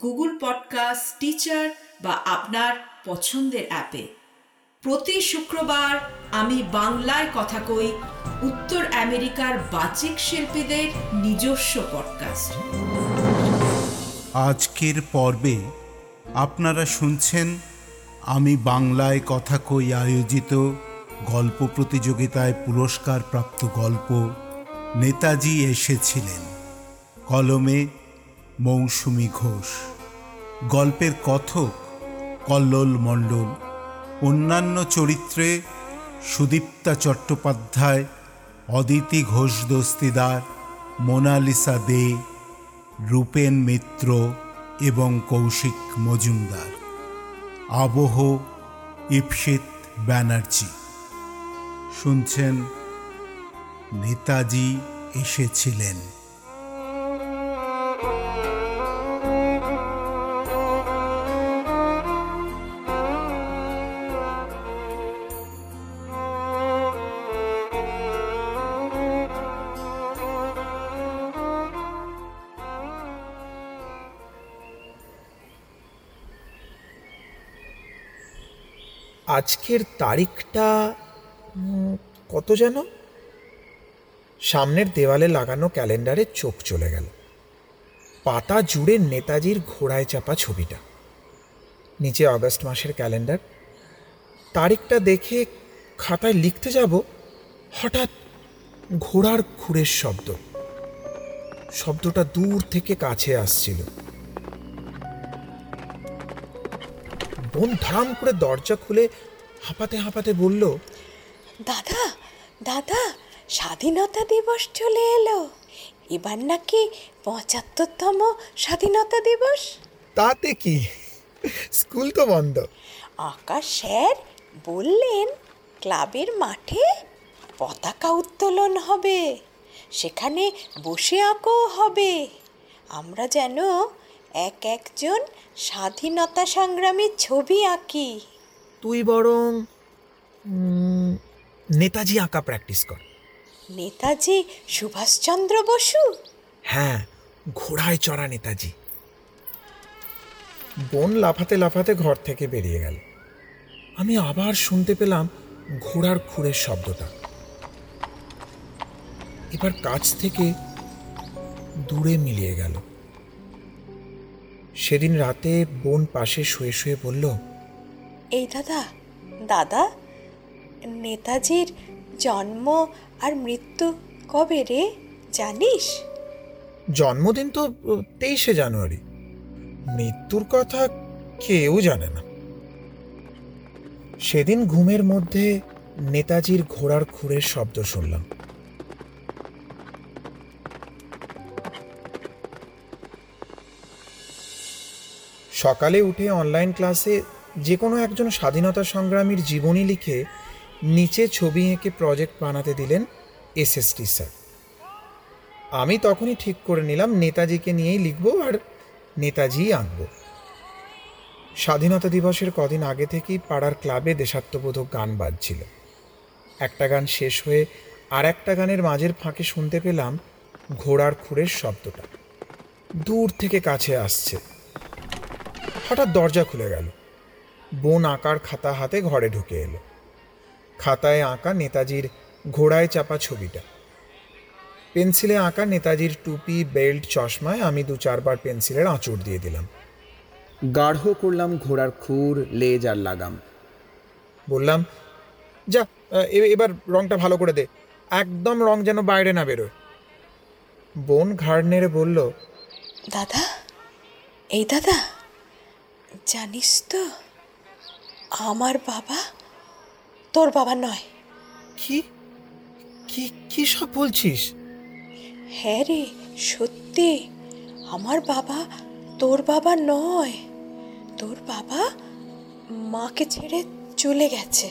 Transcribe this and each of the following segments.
Google podcast Stitcher বা আপনার পছন্দের অ্যাপে। প্রতি শুক্রবার আমি বাংলায় কথা কই উত্তর আমেরিকার বাচিক শিল্পীদের নিজস্ব পডকাস্ট আজকের পর্বে আপনারা শুনছেন আমি বাংলায় কথা কই আয়োজিত গল্প প্রতিযোগিতায় পুরস্কারপ্রাপ্ত গল্প, নেতাজি এসেছিলেন। কলমে মৌসুমি ঘোষ। গল্পের কথক কল্লোল মণ্ডল। অন্যান্য চরিত্রে সুদীপ্তা চট্টোপাধ্যায়, অদিতি ঘোষ দস্তিদার, মোনালিসা দে, রূপেন মিত্র এবং কৌশিক মজুমদার। আবহ ইপসিত ব্যানার্জি। শুনছেন নেতাজি এসেছিলেন। আজকের তারিখটা কত যেন? সামনের দেওয়ালে লাগানো ক্যালেন্ডারে চোখ চলে গেল। পাতা জুড়ে নেতাজির ঘোড়ায় চাপা ছবিটা। নিচে আগস্ট মাসের ক্যালেন্ডার। তারিখটা দেখে খাতায় লিখতে যাব, হঠাৎ ঘোড়ার ঘুরের শব্দ। শব্দটা দূর থেকে কাছে আসছিল। বোন ধাম করে দরজা খুলে হাঁপাতে হাঁপাতে বলল দাদা দাদা স্বাধীনতা দিবস চলে এলো। এবার নাকি পঁচাত্তরতম স্বাধীনতা দিবস? তাতে কি? স্কুল তো বন্ধ। আকাশ স্যার বললেন ক্লাবের মাঠে পতাকা উত্তোলন হবে। সেখানে বসে আঁকও হবে। আমরা যেন এক একজন স্বাধীনতা সংগ্রামীর ছবি আঁকি। তুই বরং নেতাজি আঁকা প্র্যাকটিস কর। নেতাজি সুভাষচন্দ্র বসু? হ্যাঁ ঘোড়ায় চড়া নেতাজি। বোন লাফাতে লাফাতে ঘর থেকে বেরিয়ে গেল। আমি আবার শুনতে পেলাম ঘোড়ার খুঁড়ের শব্দটা। এবার কাছ থেকে দূরে মিলিয়ে গেল। সেদিন রাতে বোন পাশে শুয়ে শুয়ে বলল এই দাদা দাদা, নেতাজির জন্ম আর মৃত্যু কবে রে, জানিস? জন্মদিন তো তেইশে জানুয়ারি। মৃত্যুর কথা কেউ জানে না। সেদিন ঘুমের মধ্যে নেতাজির ঘোড়ার খুঁড়ের শব্দ শুনলাম। সকালে উঠে অনলাইন ক্লাসে যে কোনো একজন স্বাধীনতা সংগ্রামীর জীবনী লিখে নিচে ছবি এঁকে প্রজেক্ট বানাতে দিলেন এসএসটি স্যার আমি তখনই ঠিক করে নিলাম, নেতাজিকে নিয়েই লিখব আর নেতাজিই আঁকব। স্বাধীনতা দিবসের কদিন আগে থেকেই পাড়ার ক্লাবে দেশাত্মবোধক গান বাজছিল। একটা গান শেষ হয়ে আর একটা গানের মাঝের ফাঁকে শুনতে পেলাম ঘোড়ার খুঁড়ের শব্দটা। দূর থেকে কাছে আসছে। হঠাৎ দরজা খুলে গেল। বোন আঁকার খাতা হাতে ঘরে ঢুকে এলো। খাতায় আঁকা নেতাজির ঘোড়ায় চাপা ছবিটা। পেন্সিলে আঁকা নেতাজির টুপি বেল্ট চশমায় আমি দু চারবার পেন্সিলের আঁচড় দিয়ে দিলাম। গাঢ় করলাম ঘোড়ার খুর লেজ আর লাগাম। বললাম যা এবার রংটা ভালো করে দে। একদম রং যেন বাইরে না বেরোয়। বোন ঘাড় নেড়ে বলল দাদা এই দাদা জানিস তো আমার বাবা? তোর বাবা নয়। কি? কি কি সব বলছিস? হ্যাঁ রে সত্যি। আমার বাবা তোর বাবা নয়। তোর বাবা মাকে ছেড়ে চলে গেছে।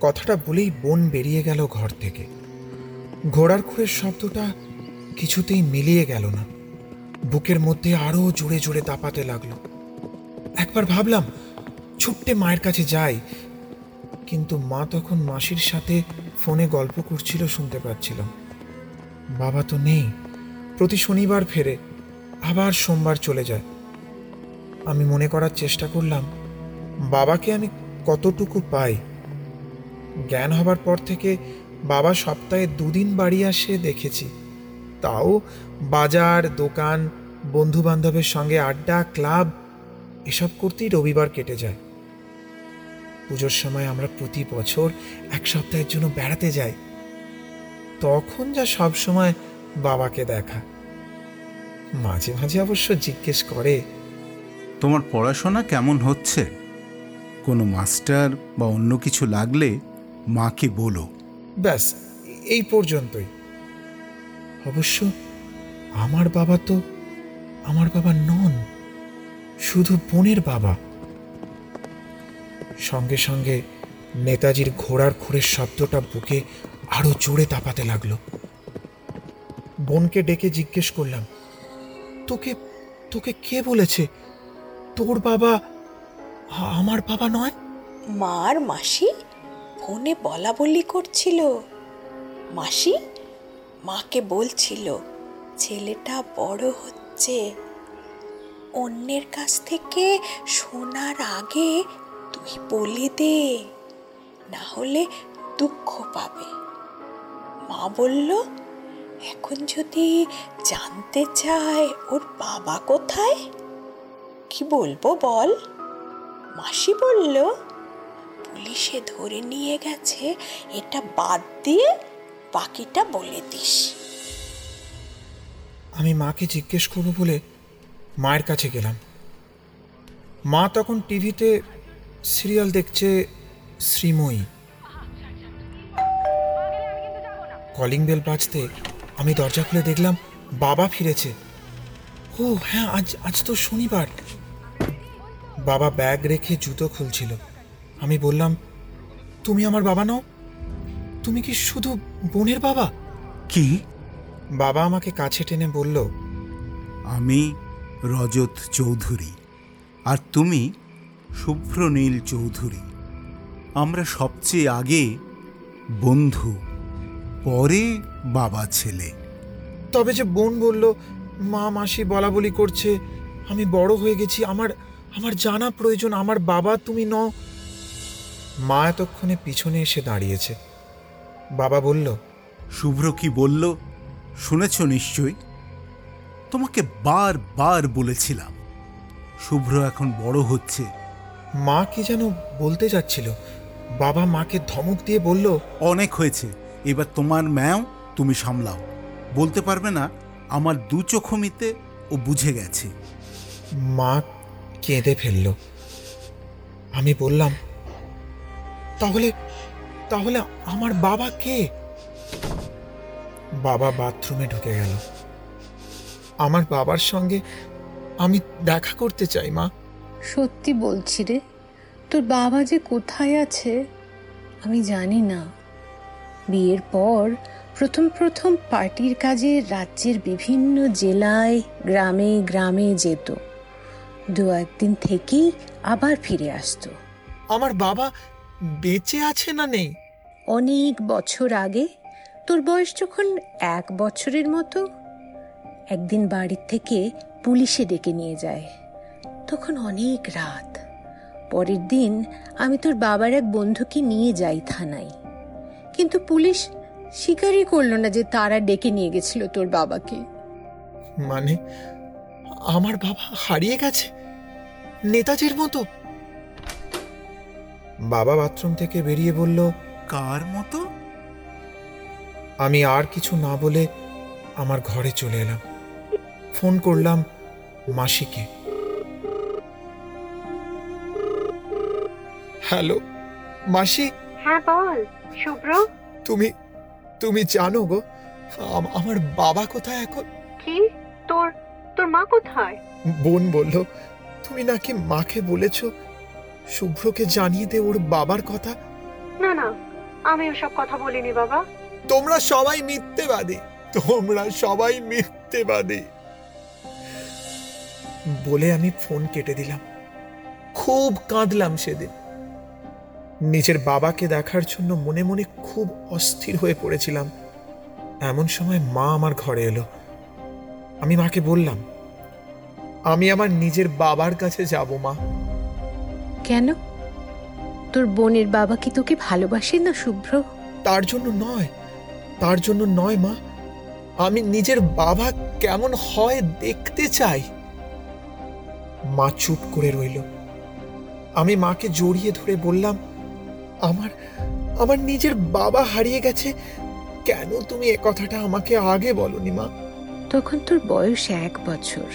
কথাটা বলেই বোন বেরিয়ে গেল ঘর থেকে। ঘোড়ার খুঁড়ের শব্দটা কিছুতেই মিলিয়ে গেল না। বুকের মধ্যে আরও জোরে জোরে তাপাতে লাগল। একবার ভাবলাম, ছুট্টে মায়ের কাছে যাই। কিন্তু মা তখন মাসির সাথে ফোনে গল্প করছিল, শুনতে পাচ্ছিলাম। বাবা তো নেই, প্রতি শনিবার ফেরে, আবার সোমবার চলে যায়। আমি মনে করার চেষ্টা করলাম, বাবাকে আমি কতটুকু পাই? জ্ঞান হবার পর থেকে বাবা সপ্তাহে দুদিন বাড়ি আসে দেখেছি। তাও বাজার, দোকান বন্ধু বান্ধবের সঙ্গে আড্ডা, ক্লাব এসব করতেই রবিবার কেটে যায়। পুজোর সময় আমরা প্রতি বছর এক সপ্তাহের জন্য বেড়াতে যাই। তখন যা সব সময় বাবাকে দেখা। মাঝে মাঝে অবশ্য জিজ্ঞেস করে তোমার পড়াশোনা কেমন হচ্ছে? কোনো মাস্টার বা অন্য কিছু লাগলে মাকে বলো। ব্যাস এই পর্যন্তই। অবশ্য আমার বাবা তো আমার বাবা নন। শুধু বোনের বাবা। সঙ্গে সঙ্গে নেতাজির ঘোড়ার খুঁড়ের শব্দটা বুকে আরও জোরে তাপাতে লাগল। বোনকে ডেকে জিজ্ঞেস করলাম, তোকে তোকে কে বলেছে? তোর বাবা আমার বাবা নয়? মার মাসি ফোনে বলা বলি করছিল। মাসি মাকে বলছিল, ছেলেটা বড় হচ্ছে। অন্যের কাছ থেকে শোনার আগে তুই বলে দে না হলে দুঃখ পাবে। মা বলল, এখন যদি জানতে চায় ওর বাবা কোথায়? কি বলব বল? মাসি বলল, পুলিশে ধরে নিয়ে গেছে, এটা বাদ দিয়ে বাকিটা বলে দিস। আমি মাকে জিজ্ঞেস করব বলে মায়ের কাছে গেলাম। মা তখন টিভিতে সিরিয়াল দেখছে শ্রীময়ী। কলিং বেল বাজতে আমি দরজা খুলে দেখলাম বাবা ফিরেছে। ও হ্যাঁ আজ আজ তো শনিবার। বাবা ব্যাগ রেখে জুতো খুলছিল। আমি বললাম তুমি আমার বাবা নও? তুমি কি শুধু বোনের বাবা? কি? বাবা আমাকে কাছে টেনে বলল আমি রজত চৌধুরী। আর তুমি শুভ্রনীল চৌধুরী। আমরা সবচেয়ে আগে বন্ধু পরে বাবা ছেলে। তবে যে বোন বলল মা মাসি বলা বলি করছে আমি বড় হয়ে গেছি আমার আমার জানা প্রয়োজন আমার বাবা তুমি ন মা এতক্ষণে পিছনে এসে দাঁড়িয়েছে। বাবা বলল শুভ্র কি বলল? শুনেছ নিশ্চয়ই? তোমাকে বারবার বলেছিলাম। শুভ্র এখন বড় হচ্ছে। মা কি যেন বলতে যাচ্ছিল। বাবা মাকে ধমক দিয়ে বলল অনেক হয়েছে। এবার তোমার ম্যাও তুমি সামলাও। বলতে পারবে না আমার দু চোখমিতে ও বুঝে গেছে। মা কেঁদে ফেলল। আমি বললাম তাহলে তাহলে আমার বাবা কে? বাবা বাথরুমে ঢুকে গেল। আমার বাবার সঙ্গে আমি দেখা করতে চাই মা। সত্যি বলছি রে তোর বাবা যে কোথায় আছে আমি জানি না। বিয়ের পর প্রথম প্রথম পার্টির কাজে রাজ্যের বিভিন্ন জেলায় গ্রামে গ্রামে যেত। দু একদিন থেকেই আবার ফিরে আসতো। আমার বাবা বেঁচে আছে না নেই? অনেক বছর আগে তোর বয়স যখন এক বছরের মতো একদিন বাড়ির থেকে পুলিশে ডেকে নিয়ে যায়। তখন অনেক রাত। পরের দিন আমি তোর বাবার এক বন্ধুকে নিয়ে যাই থানায়। কিন্তু পুলিশ স্বীকারই করল না যে তারা ডেকে নিয়ে গেছিল তোর বাবাকে। মানে আমার বাবা হারিয়ে গেছে? নেতাজির মতো? বাবা বাথরুম থেকে বেরিয়ে বলল কার মতো? আমি আর কিছু না বলে আমার ঘরে চলে এলাম। ফোন করলাম মাসিকে। হ্যালো মাসি? হ্যাঁ বল শুভ্র। তুমি তুমি জানো গো আম- আমার বাবা কোথায় এখন? কি? তোর তোর মা কোথায়? বোন বলল তুমি নাকি মাকে বলেছ শুভ্রকে জানিয়ে দে ওর বাবার কথা? না না আমি ওসব কথা বলিনি বাবা। তোমরা সবাই মিথ্যেবাদী তোমরা সবাই মিথ্যেবাদী। বলে আমি ফোন কেটে দিলাম। খুব কাঁদলাম সেদিন। নিজের বাবাকে দেখার জন্য মনে মনে খুব অস্থির হয়ে পড়েছিলাম। এমন সময় মা আমার ঘরে এলো। আমি মাকে বললাম আমি আমার নিজের বাবার কাছে যাব মা। কেন? তোর বোনের বাবা কি তোকে ভালোবাসে না শুভ্র? তার জন্য নয় তার জন্য নয় মা। আমি নিজের বাবা কেমন হয় দেখতে চাই। মা চুপ করে রইল। আমি মাকে জড়িয়ে ধরে বললাম আমার আমার নিজের বাবা হারিয়ে গেছে। কেন তুমি এ কথাটা আমাকে আগে বলনি মা? তখন তোর বয়স এক বছর।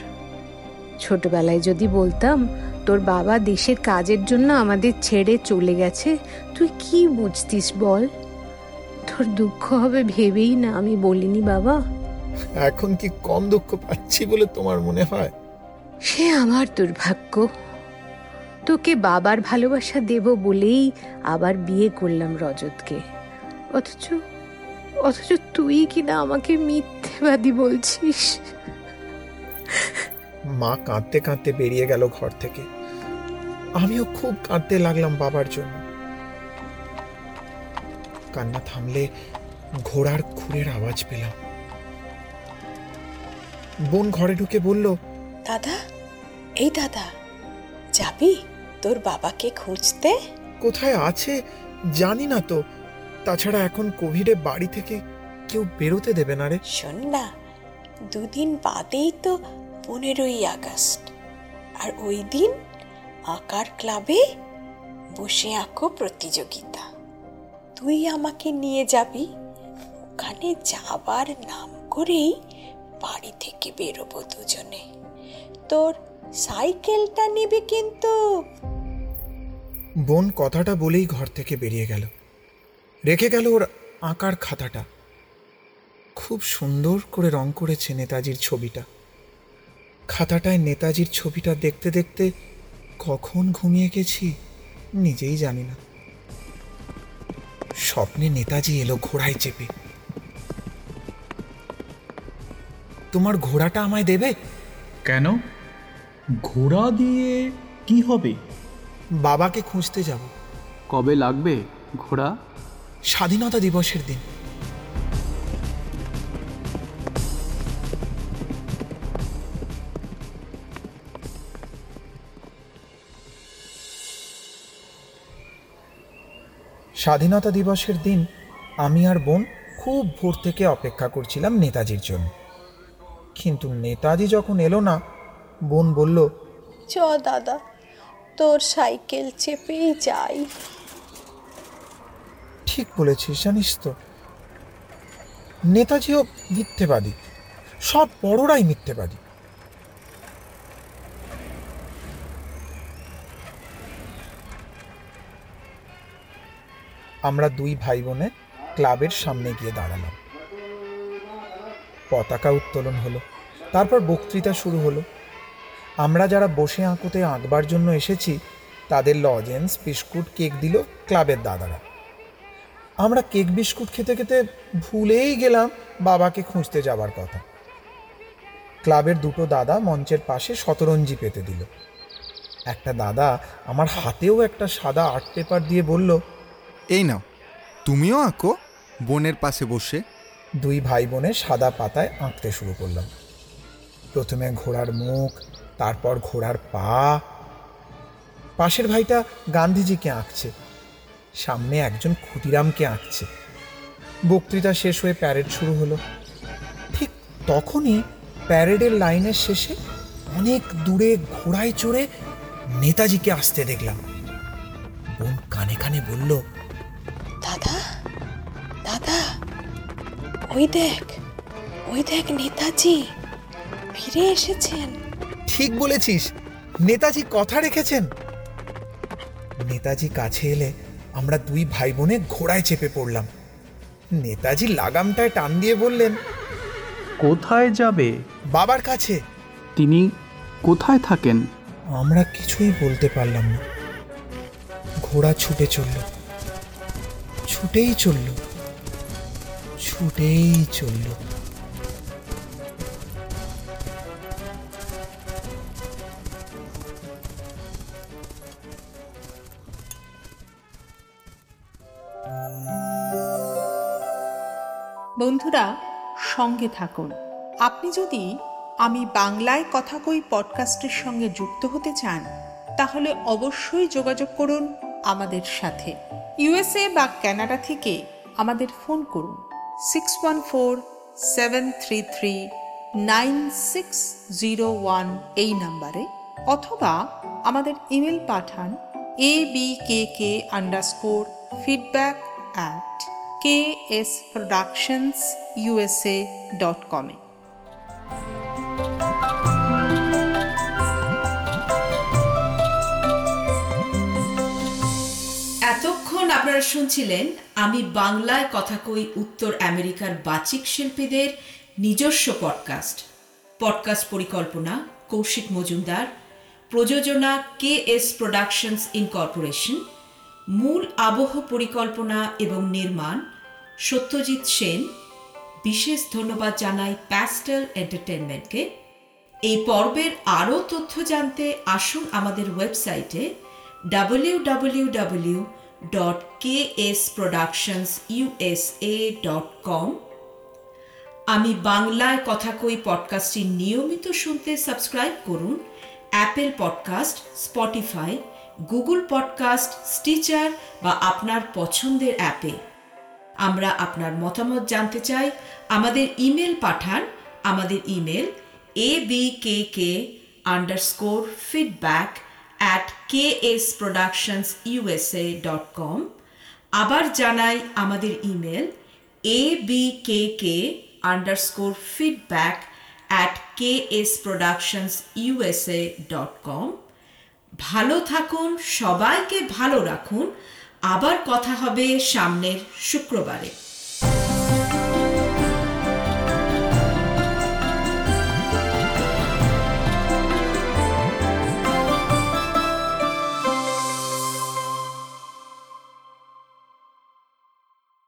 ছোটবেলায় যদি বলতাম তোর বাবা দেশের কাজের জন্য আমাদের ছেড়ে চলে গেছে তুই কি বুঝতিস বল? তোর দুঃখ হবে ভেবেই না আমি বলিনি বাবা। এখন কি কম দুঃখ পাচ্ছি বলে তোমার মনে হয়? সে আমার দুর্ভাগ্য। তোকে বাবার ভালোবাসা দেব বলেই আবার বিয়ে করলাম রজতকে। অথচ অথচ তুই কিনা আমাকে মিথ্যেবাদী বলছিস। মা কাঁদতে কাঁদতে বেরিয়ে গেল ঘর থেকে। আমিও খুব কাঁদতে লাগলাম বাবার জন্য। কান্না থামলে ঘোড়ার খুরের আওয়াজ পেলাম। বোন ঘরে ঢুকে বলল দাদা? এই দাদা যাবি? তোর বাবাকে খুঁজতে? কোথায় আছে জানি না তো। তাছাড়া এখন কোভিডে বাড়ি থেকে কেউ বেরোতে দেবে না রে। শোন না দুদিন বাদেই তো পনেরোই আগস্ট। আর ওই দিন আঁকার ক্লাবে বসে আঁকো প্রতিযোগিতা। তুই আমাকে নিয়ে যাবি ওখানে যাবার নাম করেই বাড়ি থেকে বেরোবো দুজনে। তোর সাইকেলটা নিবি কিন্তু। বোন কথাটা বলেই ঘর থেকে বেরিয়ে গেল। রেখে গেল ওর আঁকার খাতাটা। খুব সুন্দর করে রং করেছে নেতাজির ছবিটা। খাতাটায় নেতাজির ছবিটা দেখতে দেখতে কখন ঘুমিয়ে গেছি নিজেই জানি না। স্বপ্নে নেতাজি এলো ঘোড়ায় চেপে। তোমার ঘোড়াটা আমায় দেবে? কেন? ঘোড়া দিয়ে কি হবে? বাবাকে খুঁজতে যাব। কবে লাগবে ঘোড়া? স্বাধীনতা দিবসের দিন। স্বাধীনতা দিবসের দিন আমি আর বোন খুব ভোর থেকে অপেক্ষা করছিলাম নেতাজির জন্য। কিন্তু নেতাজি যখন এলো না বোন বলল চ দাদা তোর সাইকেল চেপেই যাই। ঠিক বলেছিস জানিস তো। নেতাজিও মিথ্যেবাদী সব বড়রাই মিথ্যেবাদী। আমরা দুই ভাই বোনে ক্লাবের সামনে গিয়ে দাঁড়ালাম। পতাকা উত্তোলন হলো তারপর বক্তৃতা শুরু হলো। আমরা যারা বসে আঁকুতে আঁকবার জন্য এসেছি তাদের লজেন্স বিস্কুট কেক দিল ক্লাবের দাদারা। আমরা কেক বিস্কুট খেতে খেতে ভুলেই গেলাম বাবাকে খুঁজতে যাবার কথা। ক্লাবের দুটো দাদা মঞ্চের পাশে শতরঞ্জি পেতে দিল। একটা দাদা আমার হাতেও একটা সাদা আর্ট পেপার দিয়ে বলল এই নাও তুমিও আঁকো বোনের পাশে বসে। দুই ভাই বোনে সাদা পাতায় আঁকতে শুরু করলাম। প্রথমে ঘোড়ার মুখ তারপর ঘোড়ার পা। পাশের ভাইটা গান্ধীজিকে আঁকছে। সামনে একজন ক্ষুদিরামকে আঁকছে। বক্তৃতা শেষ হয়ে প্যারেড শুরু হলো। ঠিক তখনই প্যারেডের লাইনের শেষে অনেক দূরে ঘোড়ায় চড়ে নেতাজিকে আসতে দেখলাম। বোন কানে কানে বলল, দাদা দাদা, ওই দেখ ওই দেখ নেতাজি, ফিরে এসেছেন। ঠিক বলেছিস। নেতাজি কথা রেখেছেন। নেতাজি কাছে এলে আমরা দুই ভাই বোনে ঘোড়ায় চেপে পড়লাম। নেতাজি লাগামটায় টান দিয়ে বললেন কোথায় যাবে? বাবার কাছে। তিনি কোথায় থাকেন? আমরা কিছুই বলতে পারলাম না। ঘোড়া ছুটে চলল। ছুটেই চলল। ছুটেই চলল। বন্ধুরা, সঙ্গে থাকুন। আপনি যদি আমি বাংলায় কথা কই পডকাস্টের সঙ্গে যুক্ত হতে চান, তাহলে অবশ্যই যোগাযোগ করুন আমাদের সাথে। ইউএসএ বা কানাডা থেকে আমাদের ফোন করুন six one four seven three three nine six zero one এই নাম্বারে, অথবা আমাদের email Pathaan A B K K underscore feedback at K S productions USA dot কমে এতক্ষণ আপনারা শুনছিলেন, আমি বাংলায় কথা কই উত্তর আমেরিকার বাচিক শিল্পীদের নিজস্ব পডকাস্ট পডকাস্ট পরিকল্পনা, কৌশিক মজুমদার। প্রযোজনা কে এস প্রোডাকশনস ইনকর্পোরেশন মূল আবহ পরিকল্পনা এবং নির্মাণ সত্যজিৎ সেন বিশেষ ধন্যবাদ জানাই প্যাস্টেল এন্টারটেনমেন্টকে এই পর্বের আরও তথ্য জানতে আসুন আমাদের ওয়েবসাইটে www.ksproductionsusa.com আমি বাংলায় কথা কই পডকাস্টটি নিয়মিত শুনতে সাবস্ক্রাইব করুন Apple podcast, Spotify, Google podcast, Stitcher বা আপনার পছন্দের অ্যাপে। আমরা আপনার মতামত জানতে চাই, আমাদের ইমেল পাঠান, আমাদের email A B K K underscore feedback at K S productions USA dot com আবার জানাই আমাদের email A B K K underscore feedback at K S productions USA dot com ভালো থাকুন, সবাইকে ভালো রাখুন। আবার কথা হবে সামনের শুক্রবারে।